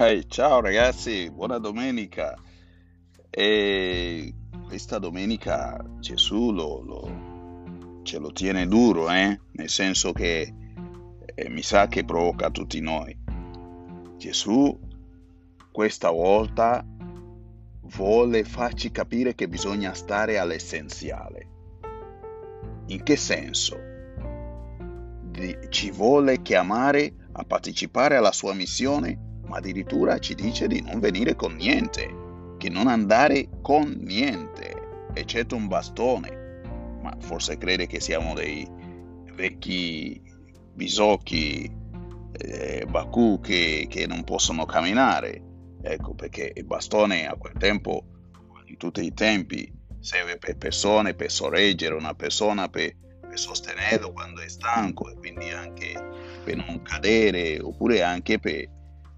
Hey, ciao ragazzi, buona domenica. E questa domenica Gesù lo, lo- ce lo tiene duro, eh? Nel senso che eh, mi sa che provoca tutti noi. Gesù questa volta vuole farci capire che bisogna stare all'essenziale. In che senso? Ci vuole chiamare a partecipare alla sua missione ma addirittura ci dice di non venire con niente, che non andare con niente, eccetto un bastone. Ma forse crede che siamo dei vecchi bisocchi, eh, Baku che, che non possono camminare. Ecco perché il bastone a quel tempo, in tutti i tempi, serve per persone, per sorreggere una persona, per, per sostenerlo quando è stanco e quindi anche per non cadere, oppure anche per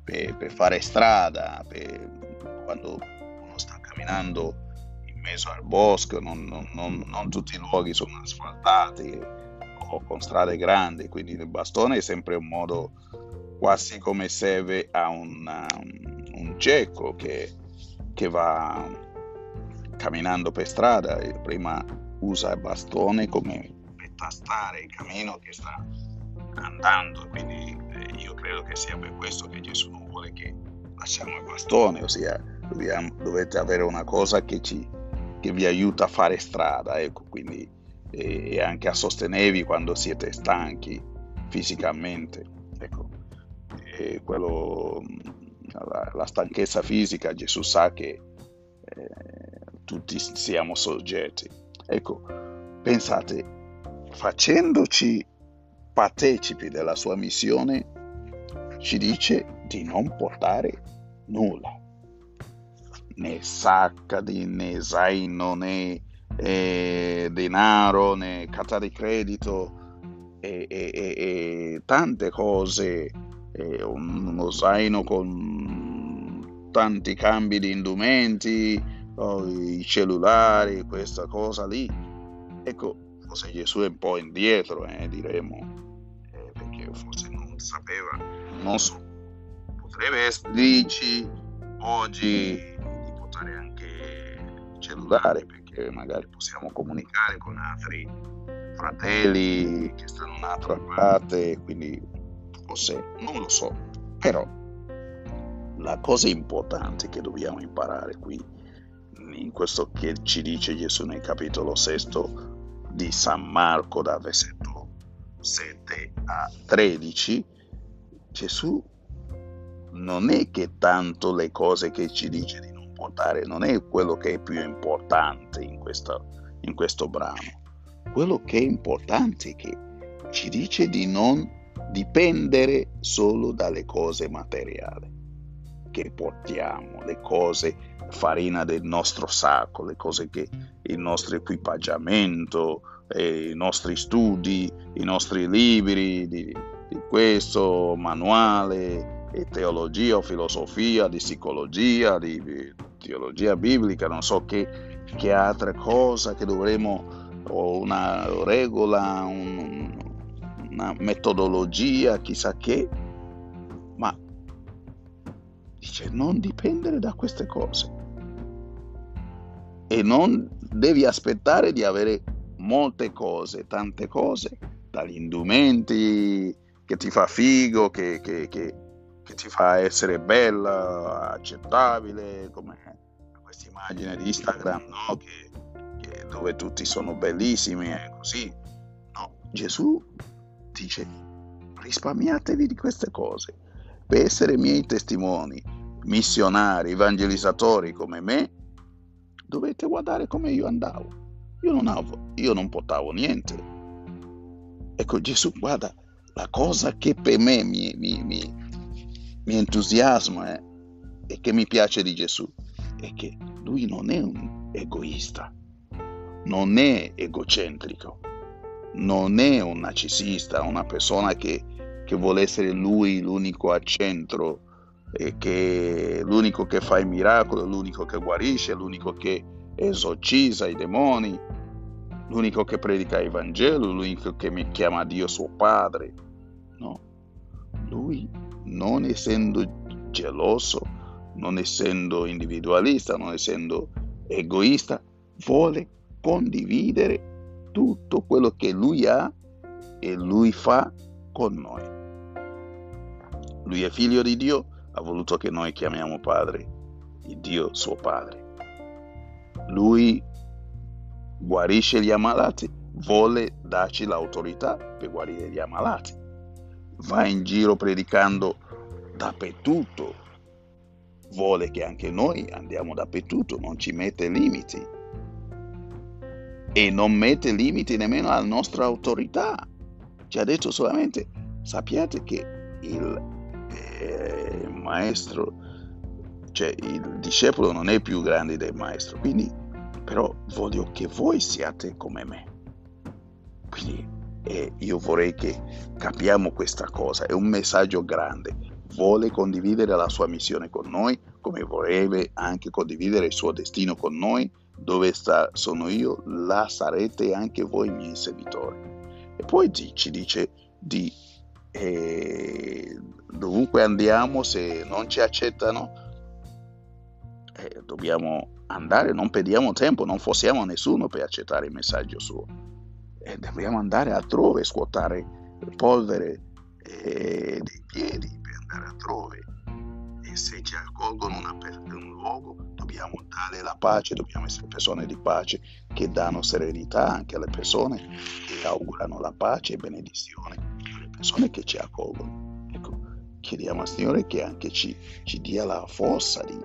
per, per fare strada, per, quando uno sta camminando in mezzo al bosco, non, non, non, non tutti i luoghi sono asfaltati o con strade grandi, quindi il bastone è sempre un modo quasi come serve a un, un cieco che, che va camminando per strada. Prima usa il bastone come per tastare il cammino che sta andando, quindi io credo che sia per questo che Gesù non vuole che lasciamo il bastone, ossia dobbiamo, dovete avere una cosa che, ci, che vi aiuta a fare strada, ecco, quindi e, e anche a sostenervi quando siete stanchi fisicamente, ecco, e quello, la, la stanchezza fisica, Gesù sa che eh, tutti siamo soggetti, ecco, pensate, facendoci partecipi della sua missione, ci dice di non portare nulla, né sacca, né zaino, né eh, denaro, né carta di credito e, e, e, e tante cose, uno zaino con tanti cambi di indumenti, oh, i cellulari, questa cosa lì. Ecco, forse Gesù è un po' indietro, eh, diremo forse non sapeva, non so, potrebbe dici. Oggi di portare anche il cellulare perché magari possiamo comunicare con altri fratelli che stanno in un'altra parte, quindi forse non lo so, però la cosa importante che dobbiamo imparare qui in questo che ci dice Gesù nel capitolo sesto di San Marco dal versetto 7 a 13, Gesù non è che tanto le cose che ci dice di non portare, non è quello che è più importante in, questa, in questo brano. Quello che è importante è che ci dice di non dipendere solo dalle cose materiali che portiamo, le cose, farina del nostro sacco, le cose che il nostro equipaggiamento, i nostri studi, i nostri libri di, di questo manuale di teologia o filosofia, di psicologia, di, teologia biblica, non so che, che altra cosa che dovremo, o una regola, un, una metodologia, chissà che, ma dice non dipendere da queste cose. E non devi aspettare di avere molte cose, tante cose, dagli indumenti che ti fa figo, che, che, che, che ti fa essere bella, accettabile, come questa immagine di Instagram, no? dove tutti sono bellissimi e così. No, Gesù dice risparmiatevi di queste cose per essere miei testimoni, missionari, evangelizzatori come me, dovete guardare come io andavo. Io non, avevo, io non portavo niente. Ecco, Gesù, guarda, la cosa che per me mi, mi, mi, mi entusiasma eh, e che mi piace di Gesù è che lui non è un egoista, non è egocentrico, non è un narcisista, una persona che, che vuole essere lui l'unico al centro e che l'unico che fa i miracoli, l'unico che guarisce, l'unico che esorcizza i demoni, l'unico che predica il Vangelo, l'unico che mi chiama Dio suo Padre. No, lui non essendo geloso, non essendo individualista, non essendo egoista, vuole condividere tutto quello che lui ha e lui fa con noi. Lui è figlio di Dio, ha voluto che noi chiamiamo padre, il Dio suo padre. Lui guarisce gli ammalati, vuole darci l'autorità per guarire gli ammalati. Va in giro predicando dappertutto, vuole che anche noi andiamo dappertutto, non ci mette limiti e non mette limiti nemmeno alla nostra autorità. Ci ha detto solamente, sappiate che il eh, maestro, cioè il discepolo non è più grande del maestro, quindi però voglio che voi siate come me. Quindi eh, io vorrei che capiamo questa cosa, è un messaggio grande, vuole condividere la sua missione con noi, come vorrebbe anche condividere il suo destino con noi, dove sta, sono io, là sarete anche voi miei servitori. E poi ci dice di eh, dovunque andiamo, se non ci accettano, eh, dobbiamo andare, non perdiamo tempo, non forziamo nessuno per accettare il messaggio suo. Eh, dobbiamo andare altrove, scuotare polvere eh, dei piedi per andare altrove. E se ci accolgono una, un luogo, dobbiamo dare la pace, dobbiamo essere persone di pace che danno serenità anche alle persone che augurano la pace e benedizione alle persone che ci accolgono. Ecco, chiediamo al Signore che anche ci, ci dia la forza di,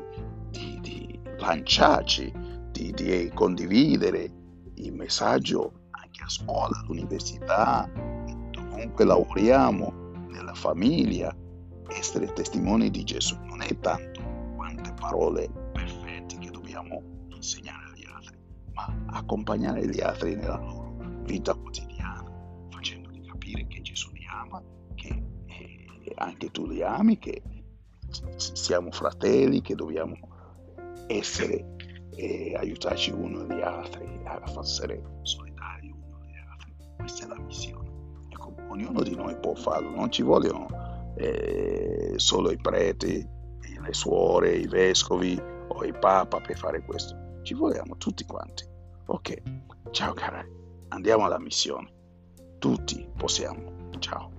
lanciarci, di, di condividere il messaggio anche a scuola, all'università, dovunque lavoriamo, nella famiglia, essere testimoni di Gesù. Non è tanto quante parole perfette che dobbiamo insegnare agli altri, ma accompagnare gli altri nella loro vita quotidiana, facendogli capire che Gesù li ama, che eh, anche tu li ami, che siamo fratelli, che dobbiamo essere e eh, aiutarci uno gli altri a essere solidari uno gli altri. Questa è la missione. Ecco, ognuno di noi può farlo, non ci vogliono eh, solo i preti, le suore, i vescovi o il papa per fare questo. Ci vogliamo tutti quanti. Ok, ciao cara, andiamo alla missione. Tutti possiamo. Ciao.